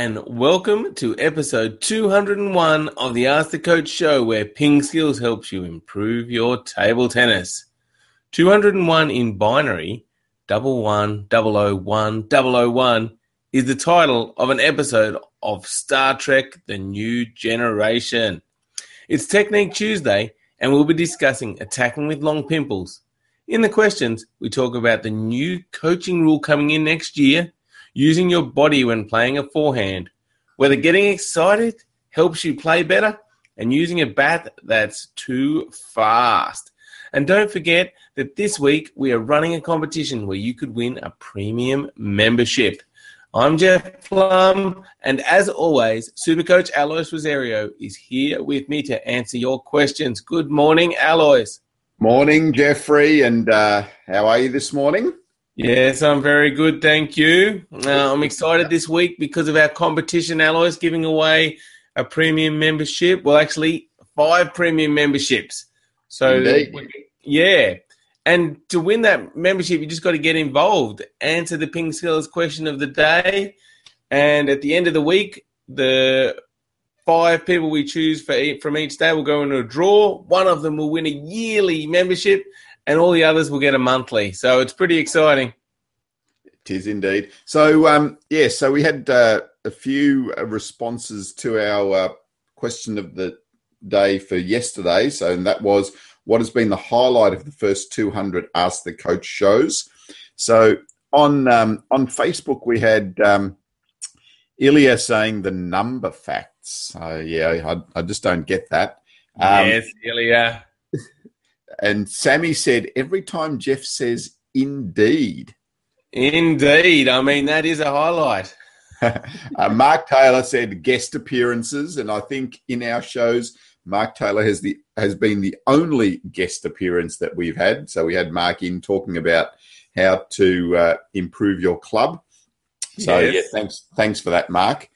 and welcome to episode 201 of the Ask the Coach show, where Ping Skills helps you improve your table tennis. 201 in binary, double one, double o one, double o one, is the title of an episode of Star Trek The New Generation. It's Technique Tuesday, and we'll be discussing attacking with long pimples. In the questions, we talk about the new coaching rule coming in next year using your body when playing a forehand, whether getting excited helps you play better, and using a bat that's too fast. And don't forget that this week we are running a competition where you could win a premium membership. I'm Jeff Plumb, and as always, Supercoach Alois Rosario is here with me to answer your questions. Good morning, Alois. Morning, Jeffrey, and uh, how are you this morning? Yes, I'm very good, thank you. Uh, I'm excited this week because of our competition, Alois, giving away a premium membership. Well, actually, five premium memberships. So, Indeed. yeah. And to win that membership, you just got to get involved, answer the Ping Skills question of the day. And at the end of the week, the five people we choose for each, from each day will go into a draw. One of them will win a yearly membership, and all the others will get a monthly. So it's pretty exciting. It is indeed. So, um, yeah, so we had uh, a few uh, responses to our uh, question of the day for yesterday. So, and that was what has been the highlight of the first 200 Ask the Coach shows. So, on um, on Facebook, we had um, Ilya saying the number facts. Uh, yeah, I, I just don't get that. Um, yes, Ilya. And Sammy said every time Jeff says indeed. Indeed. I mean, that is a highlight. uh, Mark Taylor said guest appearances, and I think in our shows, Mark Taylor has the has been the only guest appearance that we've had. So we had Mark in talking about how to uh, improve your club. So Yes. yeah, thanks thanks for that, Mark.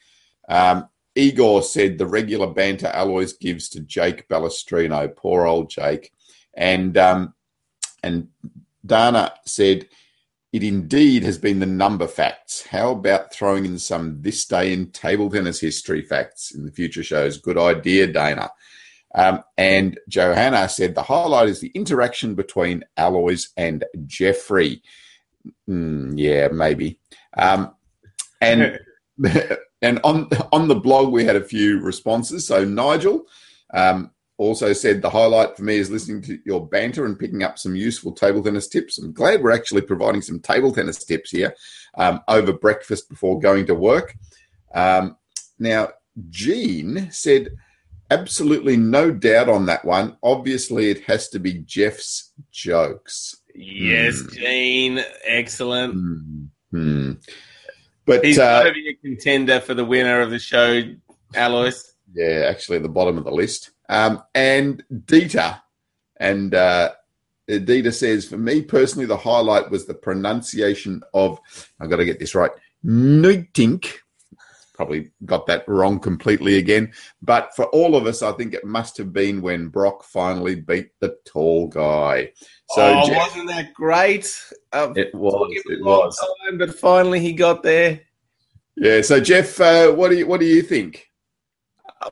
Um, Igor said the regular banter Alois gives to Jake Balestrino, poor old Jake, and um, and Dana said it indeed has been the number facts. How about throwing in some this day in table tennis history facts in the future shows? Good idea, Dana. Um, and Johanna said the highlight is the interaction between Alois and Jeffrey. Mm, yeah, maybe. Um, and and on on the blog we had a few responses. So Nigel um, also said the highlight for me is listening to your banter and picking up some useful table tennis tips. I'm glad we're actually providing some table tennis tips here um, over breakfast before going to work. Um, now Jean said absolutely no doubt on that one. Obviously, it has to be Jeff's jokes. Yes, Jean, Excellent. Hmm. But He's uh, got to be a contender for the winner of the show, Alois. Yeah, actually at the bottom of the list. Um, and Dita, and uh, Dieter says, for me personally, the highlight was the pronunciation of, I've got to get this right, Nuytinck. Probably got that wrong completely again. But for all of us, I think it must have been when Brock finally beat the tall guy. So oh, Jeff- wasn't that great? Uh, it was, took him a it was. time, but finally he got there. Yeah. So Jeff, uh, what do you what do you think?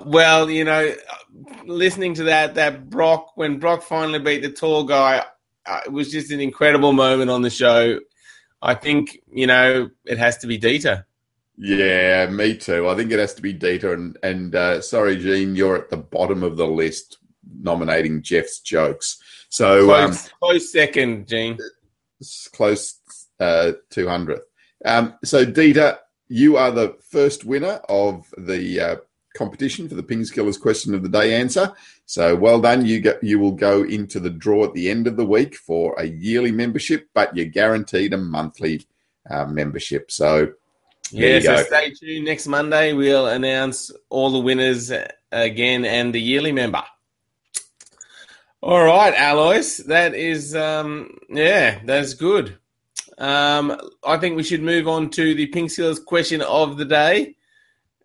Well, you know, listening to that, that Brock, when Brock finally beat the tall guy, uh, it was just an incredible moment on the show. I think, you know, it has to be Dieter. Yeah, me too. I think it has to be Dieter. And and uh, sorry, Gene, you're at the bottom of the list nominating Jeff's jokes. So um, Close, close second, Gene. close uh, 200th. Um, so Dieter, you are the first winner of the uh, competition for the Ping Skills question of the day answer. So well done. You get you will go into the draw at the end of the week for a yearly membership, but you're guaranteed a monthly uh, membership. So Yeah, so stay tuned. Next Monday, we'll announce all the winners uh, again and the yearly member. All right, Alois, that is, um, yeah, that's good. Um, I think we should move on to the Ping Skills question of the day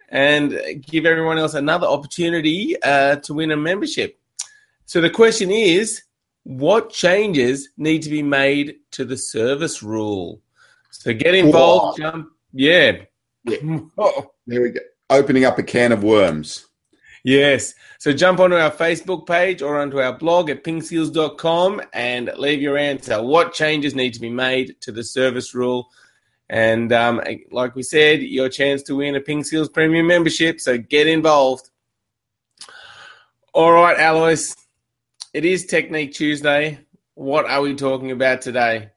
and give everyone else another opportunity uh, to win a membership. So the question is what changes need to be made to the service rule? So get involved, jump. Yeah. Yeah. Oh, There we go. Opening up a can of worms. Yes. So jump onto our Facebook page or onto our blog at pingskills.com and leave your answer. What changes need to be made to the service rule? And um, like we said, your chance to win a Ping Skills Premium membership. So get involved. All right, Alois. It is Technique Tuesday. What are we talking about today?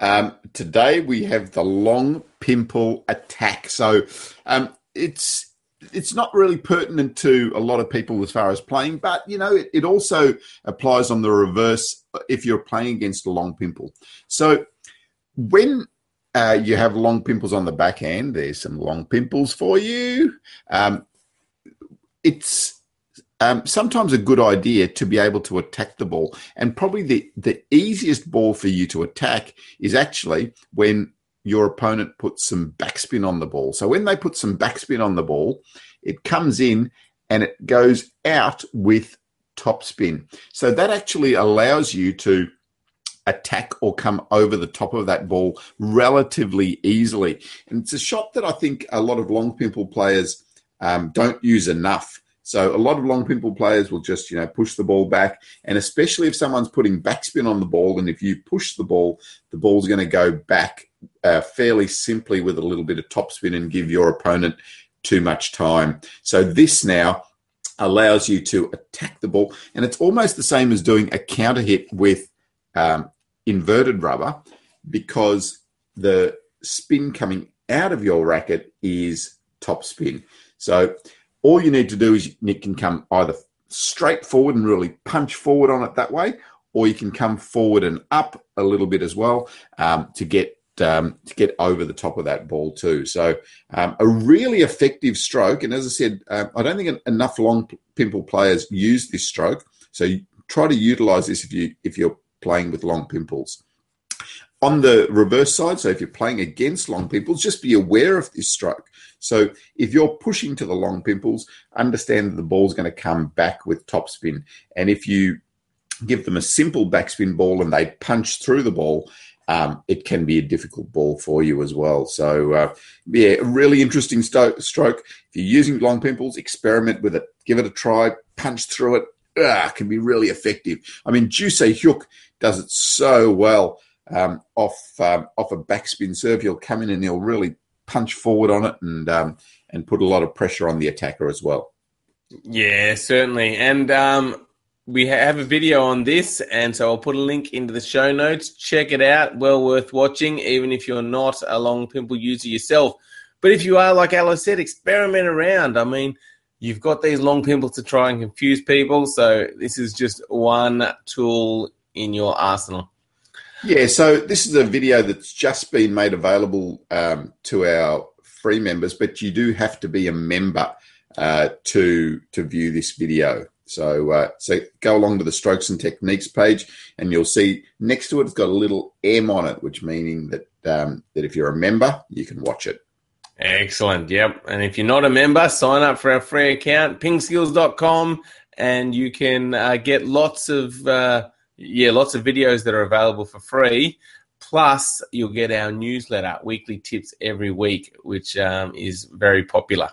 Um, today we have the long pimple attack. So um, it's it's not really pertinent to a lot of people as far as playing, but you know it, it also applies on the reverse if you're playing against a long pimple. So when uh, you have long pimples on the backhand, there's some long pimples for you. Um, it's um, sometimes a good idea to be able to attack the ball. And probably the, the easiest ball for you to attack is actually when your opponent puts some backspin on the ball. So when they put some backspin on the ball, it comes in and it goes out with topspin. So that actually allows you to attack or come over the top of that ball relatively easily. And it's a shot that I think a lot of long pimple players um, don't use enough. So a lot of long pimple players will just, you know, push the ball back. And especially if someone's putting backspin on the ball, and if you push the ball, the ball's going to go back uh, fairly simply with a little bit of topspin and give your opponent too much time. So this now allows you to attack the ball. And it's almost the same as doing a counter hit with um, inverted rubber because the spin coming out of your racket is top spin. So all you need to do is you can come either straight forward and really punch forward on it that way, or you can come forward and up a little bit as well um, to get um, to get over the top of that ball too. So um, a really effective stroke. And as I said, uh, I don't think enough long pimple players use this stroke. So try to utilize this if you if you're playing with long pimples. On the reverse side, so if you're playing against long pimples, just be aware of this stroke. So if you're pushing to the long pimples, understand that the ball's going to come back with topspin. And if you give them a simple backspin ball and they punch through the ball, um, it can be a difficult ball for you as well. So, uh, yeah, really interesting sto- stroke. If you're using long pimples, experiment with it. Give it a try. Punch through it. Ah, can be really effective. I mean, Ju Se Hyuk does it so well um, off um, off a backspin serve. He'll come in and he'll really punch forward on it and um, and put a lot of pressure on the attacker as well. Yeah, certainly. And um, we have a video on this, and so I'll put a link into the show notes. Check it out. Well worth watching, even if you're not a long pimple user yourself. But if you are, like Alois said, experiment around. I mean, you've got these long pimples to try and confuse people. So this is just one tool in your arsenal. Yeah, so this is a video that's just been made available um, to our free members, but you do have to be a member uh, to to view this video. So uh, so go along to the strokes and techniques page, and you'll see next to it it's got a little M on it, which meaning that um, that if you're a member, you can watch it. Excellent. Yep. And if you're not a member, sign up for our free account, pingskills.com, and you can uh, get lots of uh, yeah, lots of videos that are available for free. Plus, you'll get our newsletter, weekly tips every week, which um, is very popular.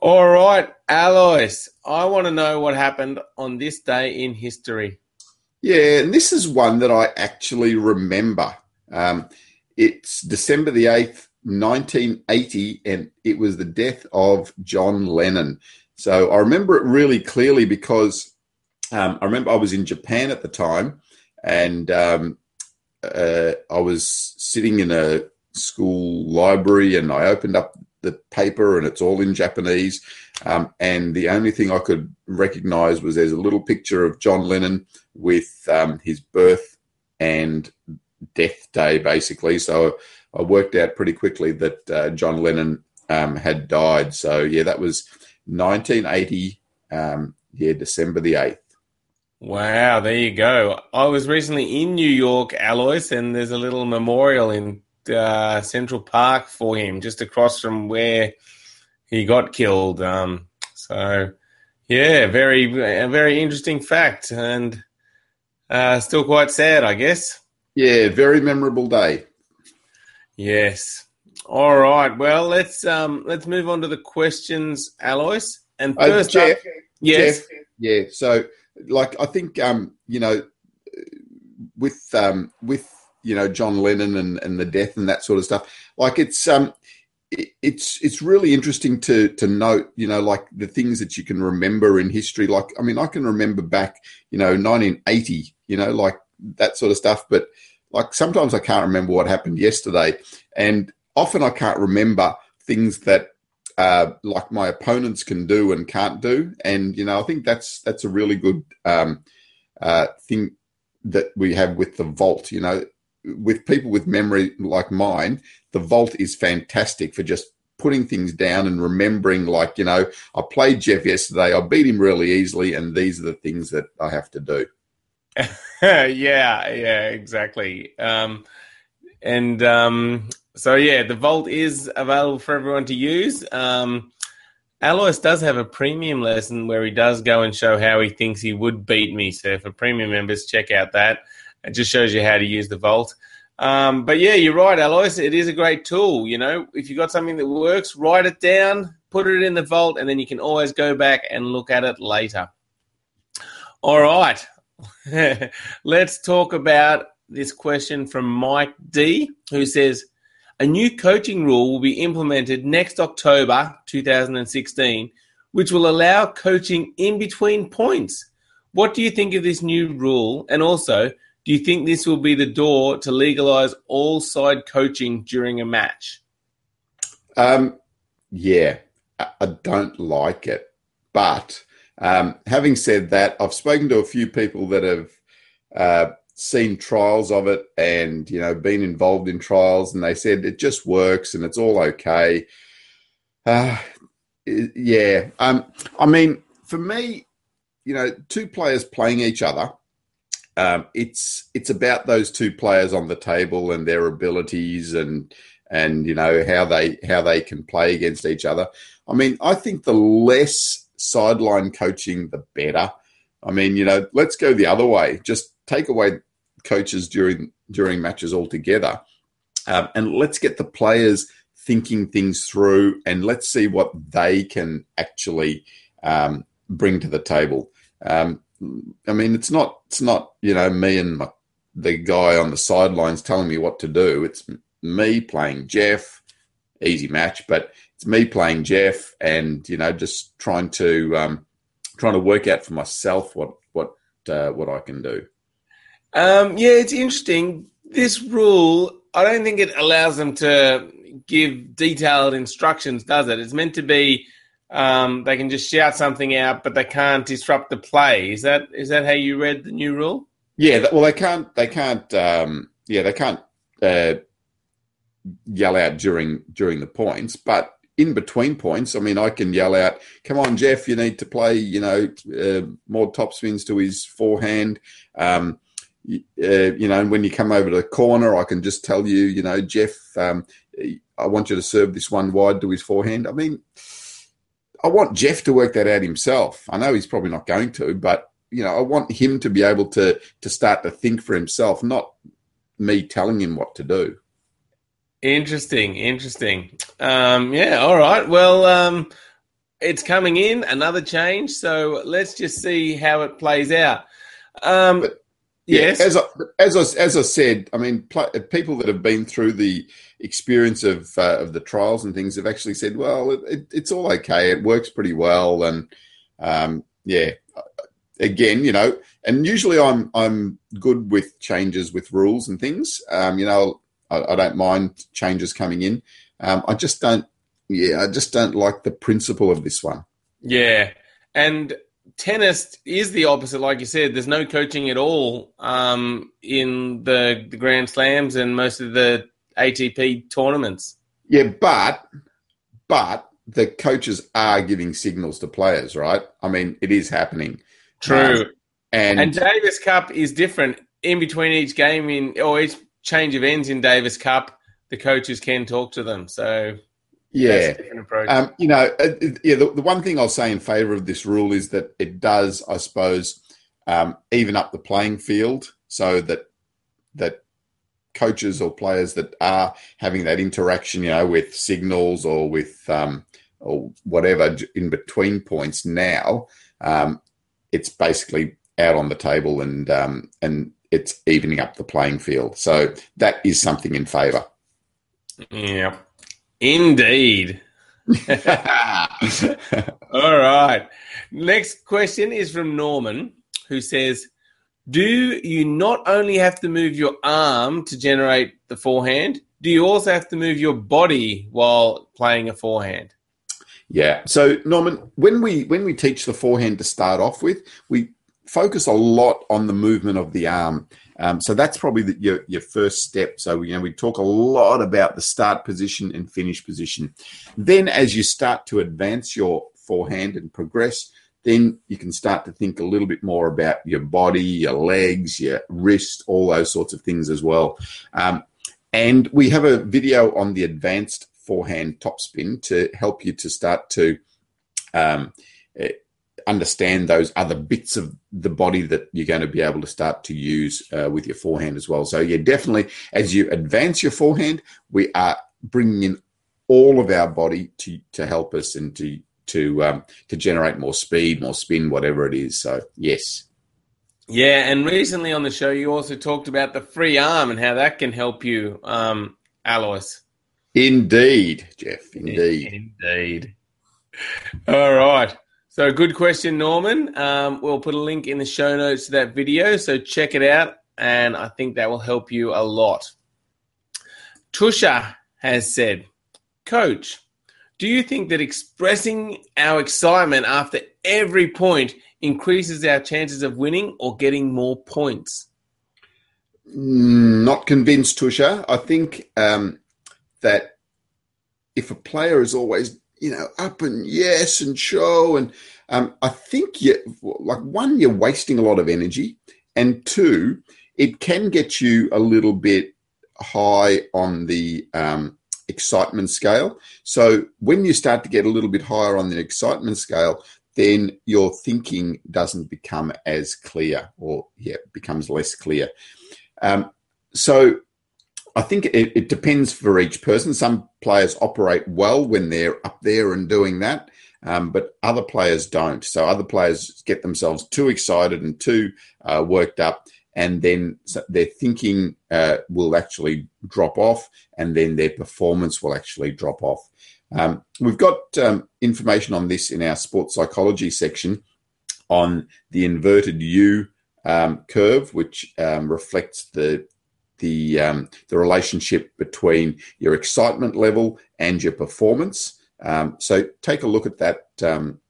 All right, Alois, I want to know what happened on this day in history. Yeah, and this is one that I actually remember. Um, it's December the 8th, 1980, and it was the death of John Lennon. So I remember it really clearly because um, I remember I was in Japan at the time, and um, uh, I was sitting in a school library, and I opened up the paper, and it's all in Japanese. Um, and the only thing I could recognize was there's a little picture of John Lennon with um, his birth and death day, basically. So I worked out pretty quickly that uh, John Lennon um, had died. So yeah, that was 1980. Um, yeah, December the 8th. Wow, there you go. I was recently in New York, Alois, and there's a little memorial in uh, Central Park for him, just across from where he got killed. Um, so, yeah, very, very interesting fact, and uh, still quite sad, I guess. Yeah, very memorable day. Yes, All right. Well, let's um, let's move on to the questions, Alois. And Uh, first Jeff, up, yes, Jeff, yeah. So, like, I think, um, you know, with um, with you know John Lennon and, and the death and that sort of stuff, like it's um, it's it's really interesting to to note, you know, like the things that you can remember in history. Like, I mean, I can remember back, you know, 1980, you know, like that sort of stuff, but like sometimes I can't remember what happened yesterday, and often I can't remember things that uh, like my opponents can do and can't do. And you know, I think that's that's a really good um, uh, thing that we have with the vault. You know, with people with memory like mine, the vault is fantastic for just putting things down and remembering. Like you know, I played Jeff yesterday. I beat him really easily, and these are the things that I have to do. yeah, yeah, exactly. Um, and um, so, yeah, the Vault is available for everyone to use. Um, Alois does have a premium lesson where he does go and show how he thinks he would beat me. So, for premium members, check out that. It just shows you how to use the Vault. Um, but yeah, you're right, Alois. It is a great tool. You know, if you've got something that works, write it down, put it in the Vault, and then you can always go back and look at it later. All right. Let's talk about this question from Mike D, who says a new coaching rule will be implemented next October 2016, which will allow coaching in between points. What do you think of this new rule? And also, do you think this will be the door to legalize all side coaching during a match? Um, yeah, I don't like it. But um, having said that, I've spoken to a few people that have uh, seen trials of it and you know been involved in trials, and they said it just works and it's all okay. Uh, yeah, um, I mean, for me, you know, two players playing each other. Um, it's it's about those two players on the table and their abilities and and you know how they how they can play against each other. I mean, I think the less sideline coaching, the better. I mean, you know, let's go the other way. Just take away coaches during during matches altogether, um, and let's get the players thinking things through, and let's see what they can actually um, bring to the table. Um, I mean, it's not it's not you know me and my, the guy on the sidelines telling me what to do. It's me playing Jeff, easy match, but it's me playing Jeff, and you know just trying to um, trying to work out for myself what what uh, what I can do. Um, yeah, it's interesting. This rule, I don't think it allows them to give detailed instructions, does it? It's meant to be um, they can just shout something out, but they can't disrupt the play. Is that is that how you read the new rule? Yeah, well, they can't. They can't. Um, yeah, they can't uh, yell out during during the points, but in between points, I mean, I can yell out, "Come on, Jeff! You need to play. You know, uh, more topspins to his forehand." Um, uh, you know, and when you come over to the corner, I can just tell you, you know, Jeff, um, I want you to serve this one wide to his forehand. I mean, I want Jeff to work that out himself. I know he's probably not going to, but you know, I want him to be able to to start to think for himself, not me telling him what to do. Interesting, interesting. Um, yeah, all right. Well, um, it's coming in another change, so let's just see how it plays out. Um, But- yes, as I, as I, as I said, I mean, pl- people that have been through the experience of uh, of the trials and things have actually said, well, it, it, it's all okay. It works pretty well, and um, yeah. Again, you know, and usually I'm I'm good with changes with rules and things. Um, you know, I, I don't mind changes coming in. Um, I just don't. Yeah, I just don't like the principle of this one. yeah, and tennis is the opposite. Like you said, there's no coaching at all um, in the, the Grand Slams and most of the ATP tournaments. Yeah, but but the coaches are giving signals to players, right? I mean, it is happening. True. And, And Davis Cup is different. In between each game, in or each change of ends in Davis Cup, the coaches can talk to them. So yeah, that's a different approach. um, you know, uh, uh, yeah. The, the one thing I'll say in favour of this rule is that it does, I suppose, um, even up the playing field so that that coaches or players that are having that interaction, you know, with signals or with um, or whatever in between points. Now um, it's basically out on the table and um, and it's evening up the playing field. So that is something in favour. Yeah, indeed. All right. Next question is from Norman, who says, "Do you not only have to move your arm to generate the forehand? Do you also have to move your body while playing a forehand?" Yeah. So Norman, when we when we teach the forehand to start off with, we focus a lot on the movement of the arm. Um, so that's probably the, your your first step. So you know we talk a lot about the start position and finish position. Then as you start to advance your forehand and progress, then you can start to think a little bit more about your body, your legs, your wrist, all those sorts of things as well. Um, and we have a video on the advanced forehand topspin to help you to start to um, eh, understand those other bits of the body that you're going to be able to start to use uh, with your forehand as well. So, yeah, definitely as you advance your forehand, we are bringing in all of our body to, to help us and to to um, to generate more speed, more spin, whatever it is. So, yes. Yeah, and recently on the show, you also talked about the free arm and how that can help you, um, Alois. Indeed, Jeff. Indeed. Indeed. All right. So, good question, Norman. Um, we'll put a link in the show notes to that video, so check it out, and I think that will help you a lot. Tusha has said, Coach, do you think that expressing our excitement after every point increases our chances of winning or getting more points? Not convinced, Tusha. I think um, that if a player is always you know up and yes and show and um, I think you like one you're wasting a lot of energy and two it can get you a little bit high on the um, excitement scale. So when you start to get a little bit higher on the excitement scale, then your thinking doesn't become as clear or yeah becomes less clear. Um, so I think it, it, depends for each person. Some players operate well when they're up there and doing that, um, but other players don't. So other players get themselves too excited and too uh, worked up, and then their thinking uh, will actually drop off, and then their performance will actually drop off. Um, we've got um, information on this in our sports psychology section on the inverted U um, curve, which um, reflects the the um, the relationship between your excitement level and your performance. Um, so take a look at that um,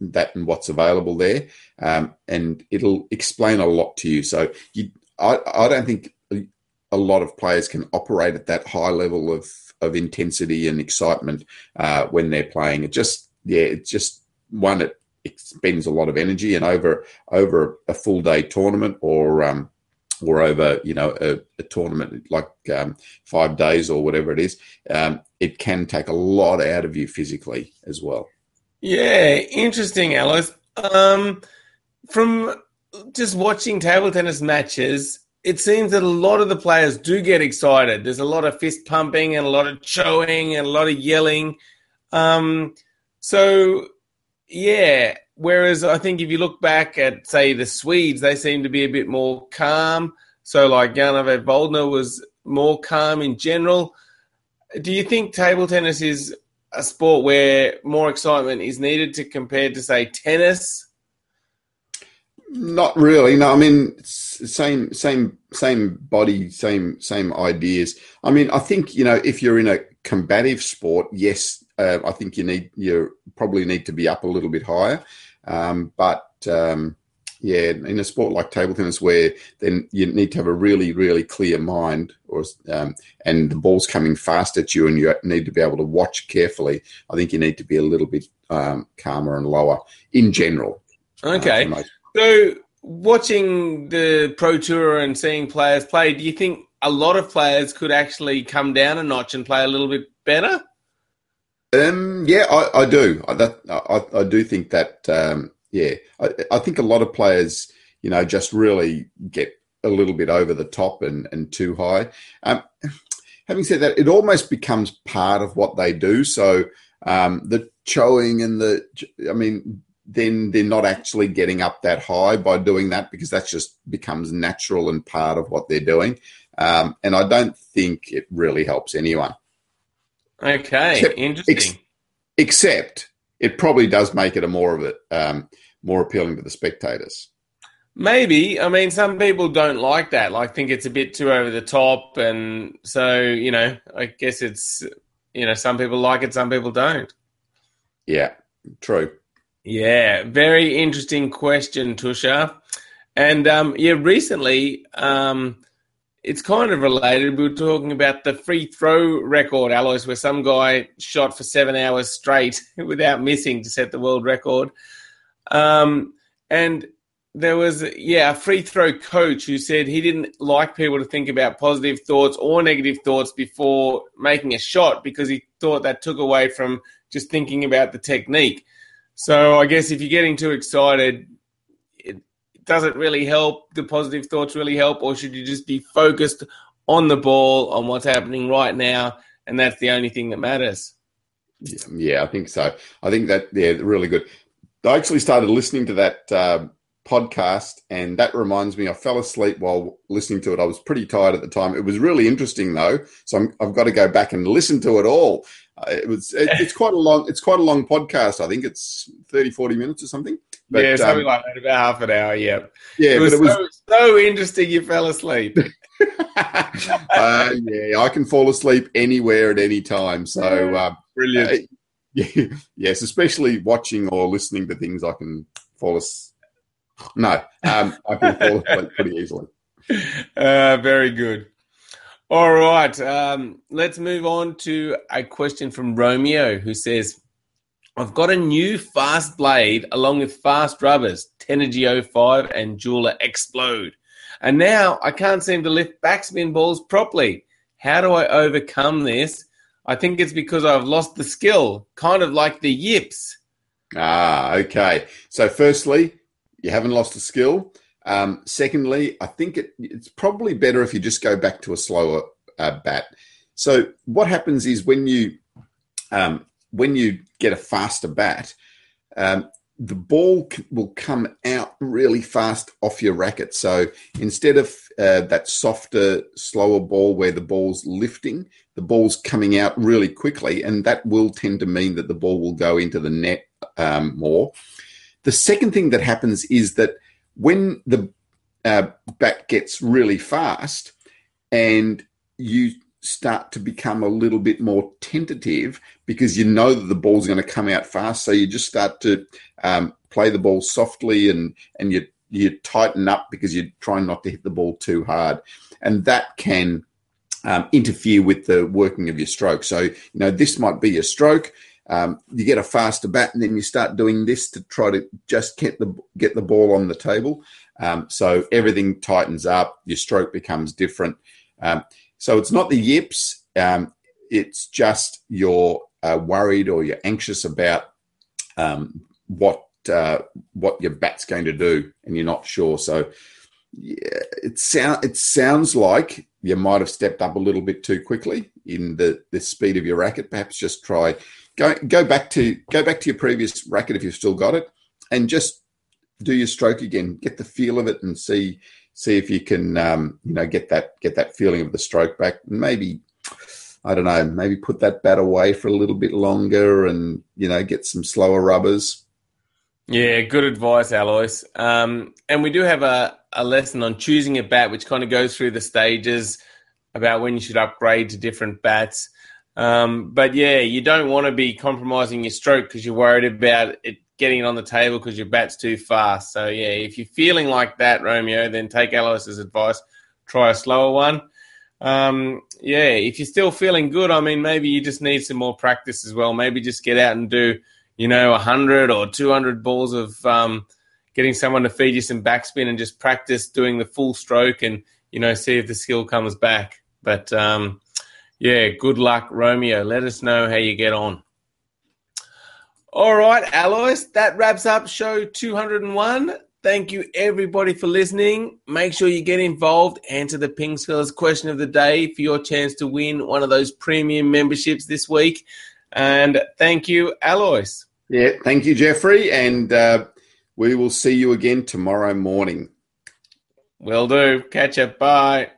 that and what's available there, um, and it'll explain a lot to you. So you, I, I don't think a lot of players can operate at that high level of of intensity and excitement uh, when they're playing. It just yeah, it's just one it expends a lot of energy, and over over a full day tournament or um, or over you know a, a tournament like um, five days or whatever it is, um, it can take a lot out of you physically as well. Yeah, interesting, Alois. Um, from just watching table tennis matches, it seems that a lot of the players do get excited. There's a lot of fist pumping and a lot of chowing and a lot of yelling. Um, so, yeah, Whereas I think if you look back at, say, the Swedes, they seem to be a bit more calm. So, like Jan-Ove Waldner was more calm in general. Do you think table tennis is a sport where more excitement is needed to compare to, say, tennis? Not really. No, I mean, same, same, same body, same, same ideas. I mean, I think you know, if you're in a combative sport, yes, uh, I think you need you probably need to be up a little bit higher. Um, but um, yeah, in a sport like table tennis, where then you need to have a really, really clear mind, or um, and the ball's coming fast at you, and you need to be able to watch carefully. I think you need to be a little bit um, calmer and lower in general. Uh, okay, uh, so watching the pro tour and seeing players play, do you think a lot of players could actually come down a notch and play a little bit better? Um, yeah, I, I do. I, that, I, I, do think that. Um, yeah, I, think a lot of players, you know, just really get a little bit over the top and, and too high. Um, having said that, it almost becomes part of what they do. So um, the chowing and the, I mean, then they're not actually getting up that high by doing that because that just becomes natural and part of what they're doing. Um, and I don't think it really helps anyone. Okay, except, interesting. Ex- except it probably does make it a more of it um, more appealing to the spectators. Maybe. I mean, some people don't like that. Like, think it's a bit too over the top, and so you know, I guess it's you know, some people like it, some people don't. Yeah, true. Yeah, very interesting question, Tusha. And um, yeah, recently, um, it's kind of related. We were talking about the free throw record, Alois, where some guy shot for seven hours straight without missing to set the world record. Um, and there was yeah a free throw coach who said he didn't like people to think about positive thoughts or negative thoughts before making a shot because he thought that took away from just thinking about the technique so i guess if you're getting too excited it doesn't really help the positive thoughts really help or should you just be focused on the ball on what's happening right now and that's the only thing that matters yeah i think so i think that yeah really good i actually started listening to that uh, podcast, and that reminds me, I fell asleep while listening to it. I was pretty tired at the time. It was really interesting though, so i have got to go back and listen to it all. Uh, it was it, it's quite a long it's quite a long podcast. I think it's 30, 40 minutes or something. But, yeah, something um, like that, about half an hour. Yeah, yeah, it was, it was so, so, interesting. You fell asleep. uh, yeah, I can fall asleep anywhere at any time. So uh, brilliant. Uh, yeah, yes, especially watching or listening to things, I can fall asleep no, um, I can fall asleep pretty easily. Uh, very good. All right, um, let's move on to a question from Romeo who says, I've got a new fast blade along with fast rubbers, Tenergy 05 and Jeweler Explode. And now I can't seem to lift backspin balls properly. How do I overcome this? I think it's because I've lost the skill, kind of like the yips. Ah, okay. So, firstly, you haven't lost the skill. Um, secondly, I think it, it's probably better if you just go back to a slower uh, bat. So what happens is when you um, when you get a faster bat, um, the ball c- will come out really fast off your racket. So instead of uh, that softer, slower ball where the ball's lifting, the ball's coming out really quickly, and that will tend to mean that the ball will go into the net um, more. The second thing that happens is that when the uh, bat gets really fast and you start to become a little bit more tentative because you know that the ball's going to come out fast. So you just start to um, play the ball softly and, and you, you tighten up because you're trying not to hit the ball too hard. And that can um, interfere with the working of your stroke. So, you know, this might be your stroke um, you get a faster bat, and then you start doing this to try to just get the get the ball on the table. Um, so everything tightens up. Your stroke becomes different. Um, so it's not the yips. Um, it's just you're uh, worried or you're anxious about um, what uh, what your bat's going to do, and you're not sure. So yeah, it sound it sounds like you might have stepped up a little bit too quickly in the the speed of your racket. Perhaps just try go go back to go back to your previous racket if you've still got it, and just do your stroke again. Get the feel of it and see see if you can um, you know get that get that feeling of the stroke back. Maybe I don't know. Maybe put that bat away for a little bit longer, and you know get some slower rubbers. Yeah, good advice, Alois. Um, and we do have a, a lesson on choosing a bat, which kind of goes through the stages about when you should upgrade to different bats. Um, but yeah, you don't want to be compromising your stroke because you're worried about it getting it on the table because your bat's too fast. So yeah, if you're feeling like that, Romeo, then take Alois's advice. Try a slower one. Um, yeah, if you're still feeling good, I mean, maybe you just need some more practice as well. Maybe just get out and do, you know, 100 or 200 balls of um, getting someone to feed you some backspin and just practice doing the full stroke and you know see if the skill comes back. But um, yeah, good luck, Romeo. Let us know how you get on. All right, Alois, that wraps up show 201. Thank you, everybody, for listening. Make sure you get involved. Answer the Ping Skills question of the day for your chance to win one of those premium memberships this week. And thank you, Alois. Yeah, thank you, Jeffrey. And uh, we will see you again tomorrow morning. Will do. Catch up. Bye.